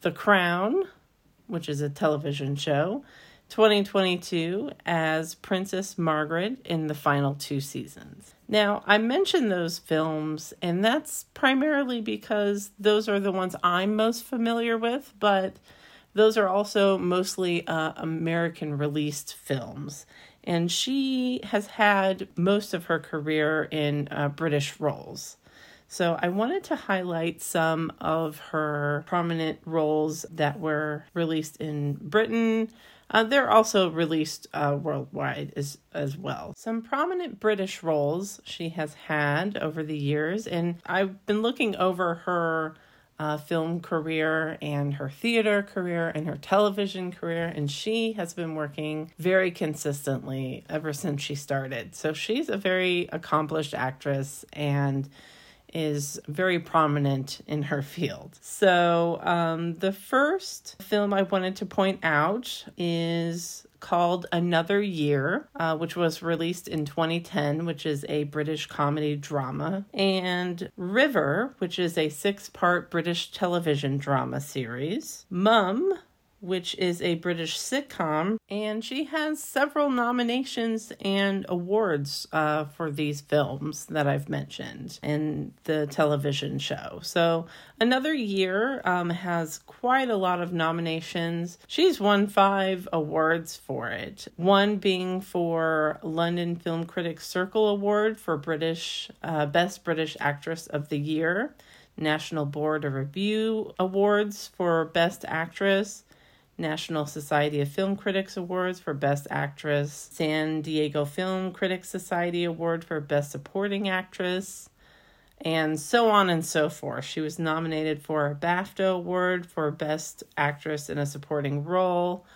The Crown, which is a television show, 2022 as Princess Margaret in the final two seasons. Now, I mentioned those films, and that's primarily because those are the ones I'm most familiar with, but those are also mostly uh, American released films. And she has had most of her career in uh, British roles. So I wanted to highlight some of her prominent roles that were released in Britain. Uh, they're also released uh, worldwide as, as well. Some prominent British roles she has had over the years, and I've been looking over her uh, film career and her theater career and her television career, and she has been working very consistently ever since she started. So she's a very accomplished actress and is very prominent in her field. So, um, the first film I wanted to point out is called Another Year, uh, which was released in 2010, which is a British comedy drama, and River, which is a six part British television drama series, Mum, which is a British sitcom, and she has several nominations and awards uh, for these films that I've mentioned in the television show. So, another year um, has quite a lot of nominations. She's won five awards for it, one being for London Film Critics Circle Award for British uh, Best British Actress of the Year. National Board of Review Awards for Best Actress, National Society of Film Critics Awards for Best Actress, San Diego Film Critics Society Award for Best Supporting Actress, and so on and so forth. She was nominated for a BAFTA Award for Best Actress in a Supporting Role.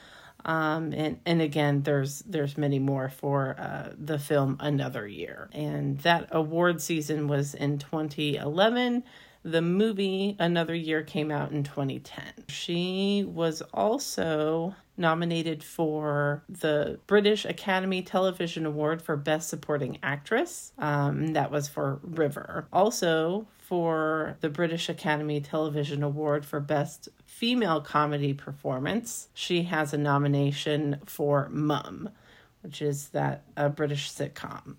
Um, and and again, there's there's many more for uh, the film Another Year, and that award season was in 2011 the movie Another Year came out in 2010. She was also nominated for the British Academy Television Award for Best Supporting Actress. Um, that was for River. Also, for the British Academy Television Award for Best Female Comedy Performance, she has a nomination for Mum, which is that a British sitcom.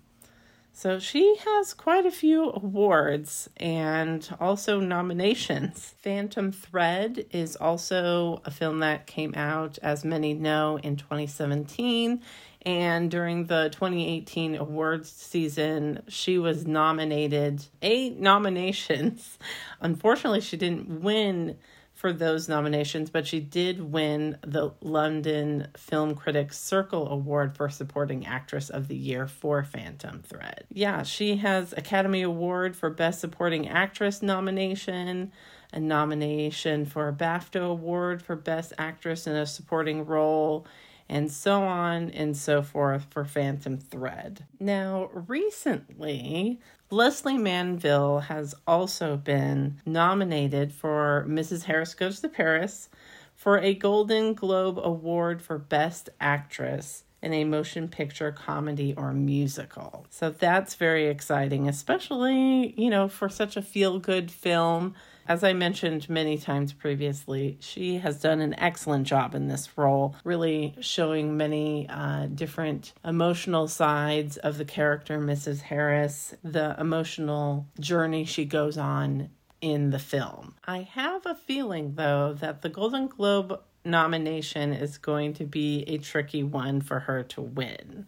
So she has quite a few awards and also nominations. Phantom Thread is also a film that came out, as many know, in 2017. And during the 2018 awards season, she was nominated eight nominations. Unfortunately, she didn't win for those nominations, but she did win the London Film Critics Circle Award for Supporting Actress of the Year for Phantom Thread. Yeah, she has Academy Award for Best Supporting Actress nomination, a nomination for a BAFTA Award for Best Actress in a Supporting Role, and so on and so forth for Phantom Thread. Now, recently, Lesley Manville has also been nominated for Mrs. Harris Goes to Paris for a Golden Globe Award for Best Actress in a motion picture comedy or musical. So that's very exciting, especially, you know, for such a feel good film as I mentioned many times previously, she has done an excellent job in this role, really showing many uh, different emotional sides of the character, Mrs. Harris, the emotional journey she goes on in the film. I have a feeling, though, that the Golden Globe nomination is going to be a tricky one for her to win.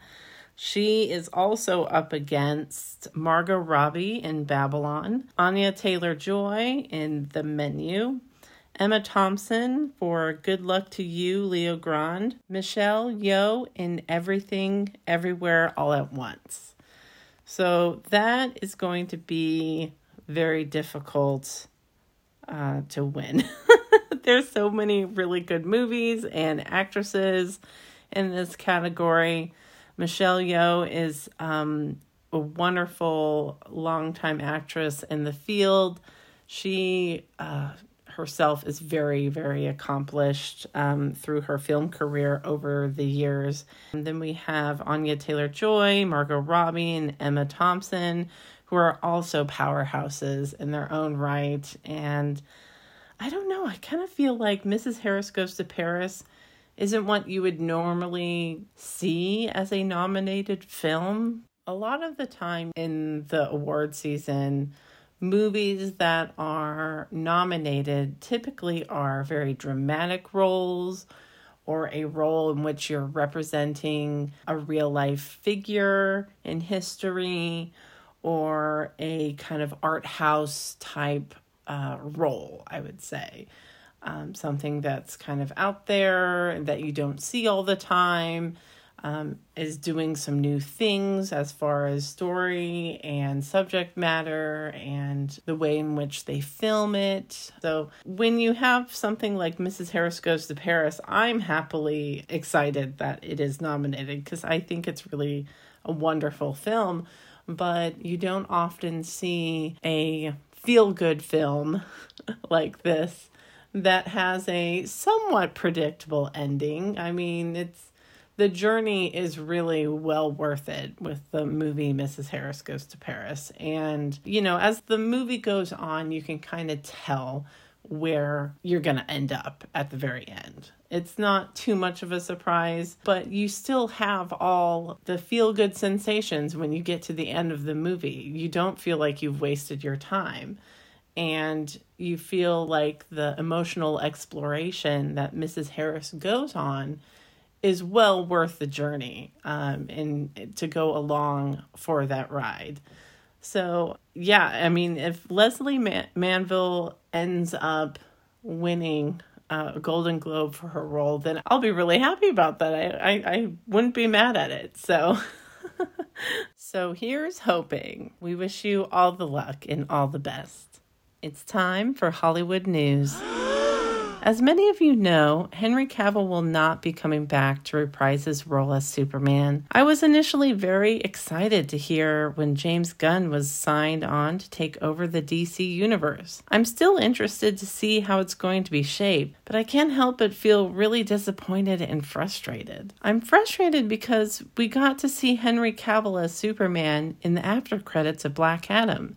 She is also up against Margot Robbie in Babylon, Anya Taylor Joy in The Menu, Emma Thompson for Good Luck to You, Leo Grande, Michelle Yeoh in Everything, Everywhere, All at Once. So that is going to be very difficult uh, to win. There's so many really good movies and actresses in this category. Michelle Yeoh is um, a wonderful longtime actress in the field. She uh, herself is very, very accomplished um, through her film career over the years. And then we have Anya Taylor Joy, Margot Robbie, and Emma Thompson, who are also powerhouses in their own right. And I don't know, I kind of feel like Mrs. Harris Goes to Paris isn't what you would normally see as a nominated film. A lot of the time in the award season, movies that are nominated typically are very dramatic roles or a role in which you're representing a real life figure in history or a kind of art house type uh, role, I would say um, something that's kind of out there and that you don't see all the time. Um, is doing some new things as far as story and subject matter and the way in which they film it. So, when you have something like Mrs. Harris Goes to Paris, I'm happily excited that it is nominated because I think it's really a wonderful film. But you don't often see a feel good film like this that has a somewhat predictable ending. I mean, it's the journey is really well worth it with the movie Mrs. Harris Goes to Paris. And, you know, as the movie goes on, you can kind of tell where you're going to end up at the very end. It's not too much of a surprise, but you still have all the feel good sensations when you get to the end of the movie. You don't feel like you've wasted your time and you feel like the emotional exploration that Mrs. Harris goes on is well worth the journey um, and to go along for that ride. So, yeah, I mean, if Lesley Man- Manville ends up winning uh, a Golden Globe for her role, then I'll be really happy about that. I, I, I wouldn't be mad at it. So, so here's hoping. We wish you all the luck and all the best. It's time for Hollywood news. As many of you know, Henry Cavill will not be coming back to reprise his role as Superman. I was initially very excited to hear when James Gunn was signed on to take over the DC universe. I'm still interested to see how it's going to be shaped, but I can't help but feel really disappointed and frustrated. I'm frustrated because we got to see Henry Cavill as Superman in the after credits of Black Adam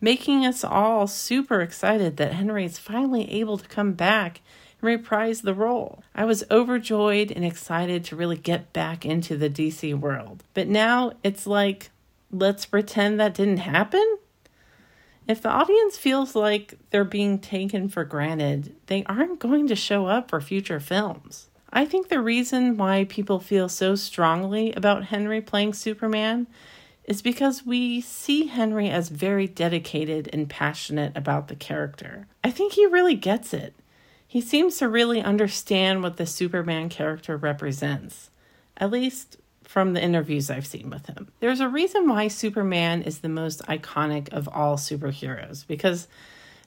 making us all super excited that Henry is finally able to come back and reprise the role. I was overjoyed and excited to really get back into the DC world. But now it's like, let's pretend that didn't happen? If the audience feels like they're being taken for granted, they aren't going to show up for future films. I think the reason why people feel so strongly about Henry playing Superman is because we see Henry as very dedicated and passionate about the character. I think he really gets it. He seems to really understand what the Superman character represents, at least from the interviews I've seen with him. There's a reason why Superman is the most iconic of all superheroes, because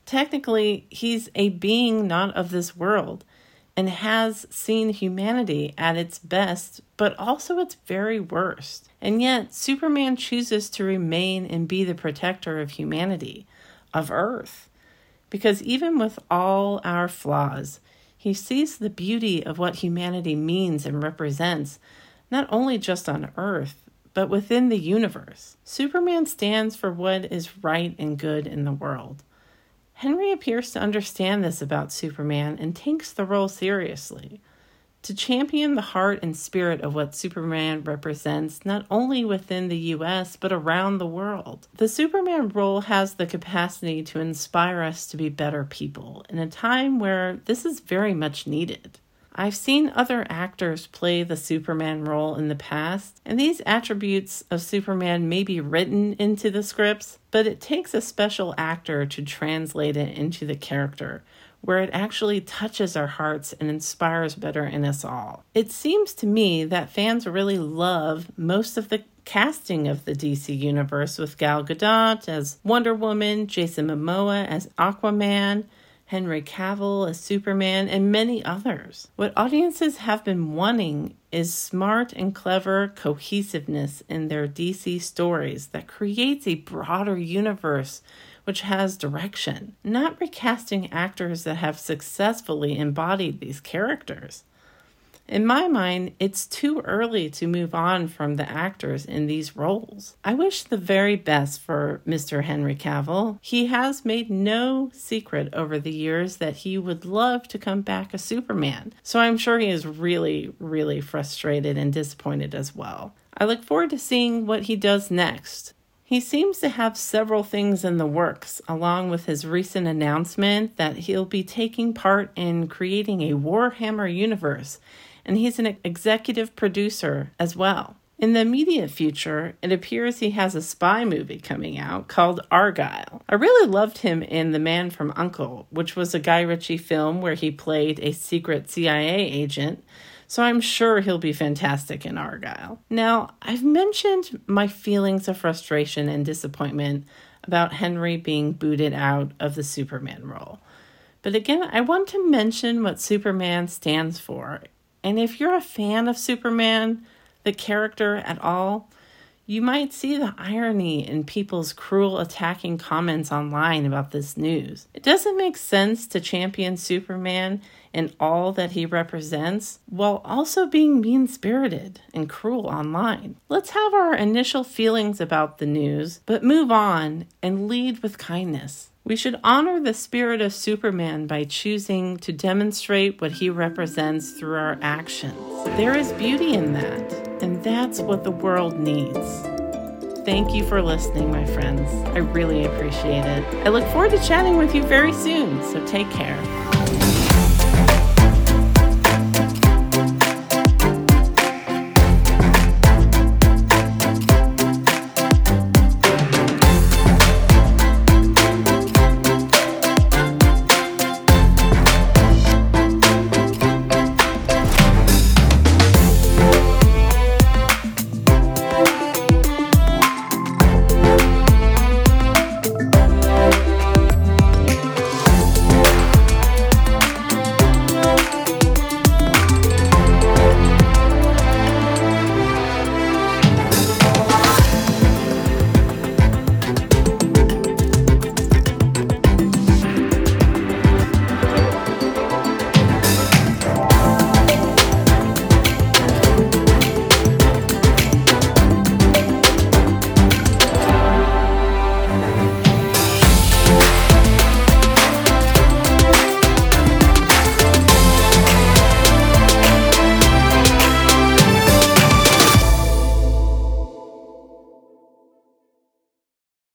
technically he's a being not of this world and has seen humanity at its best, but also its very worst. And yet, Superman chooses to remain and be the protector of humanity, of Earth. Because even with all our flaws, he sees the beauty of what humanity means and represents, not only just on Earth, but within the universe. Superman stands for what is right and good in the world. Henry appears to understand this about Superman and takes the role seriously. To champion the heart and spirit of what Superman represents, not only within the US, but around the world. The Superman role has the capacity to inspire us to be better people in a time where this is very much needed. I've seen other actors play the Superman role in the past, and these attributes of Superman may be written into the scripts, but it takes a special actor to translate it into the character, where it actually touches our hearts and inspires better in us all. It seems to me that fans really love most of the casting of the DC universe with Gal Gadot as Wonder Woman, Jason Momoa as Aquaman, Henry Cavill as Superman, and many others. What audiences have been wanting is smart and clever cohesiveness in their DC stories that creates a broader universe which has direction, not recasting actors that have successfully embodied these characters. In my mind, it's too early to move on from the actors in these roles. I wish the very best for Mr. Henry Cavill. He has made no secret over the years that he would love to come back as Superman, so I'm sure he is really, really frustrated and disappointed as well. I look forward to seeing what he does next. He seems to have several things in the works, along with his recent announcement that he'll be taking part in creating a Warhammer universe and he's an executive producer as well. In the immediate future, it appears he has a spy movie coming out called Argylle. I really loved him in The Man from Uncle, which was a Guy Ritchie film where he played a secret CIA agent, so I'm sure he'll be fantastic in Argylle. Now, I've mentioned my feelings of frustration and disappointment about Henry being booted out of the Superman role. But again, I want to mention what Superman stands for and if you're a fan of Superman, the character at all, you might see the irony in people's cruel attacking comments online about this news. It doesn't make sense to champion Superman and all that he represents while also being mean spirited and cruel online. Let's have our initial feelings about the news, but move on and lead with kindness. We should honor the spirit of Superman by choosing to demonstrate what he represents through our actions. There is beauty in that, and that's what the world needs. Thank you for listening, my friends. I really appreciate it. I look forward to chatting with you very soon, so take care.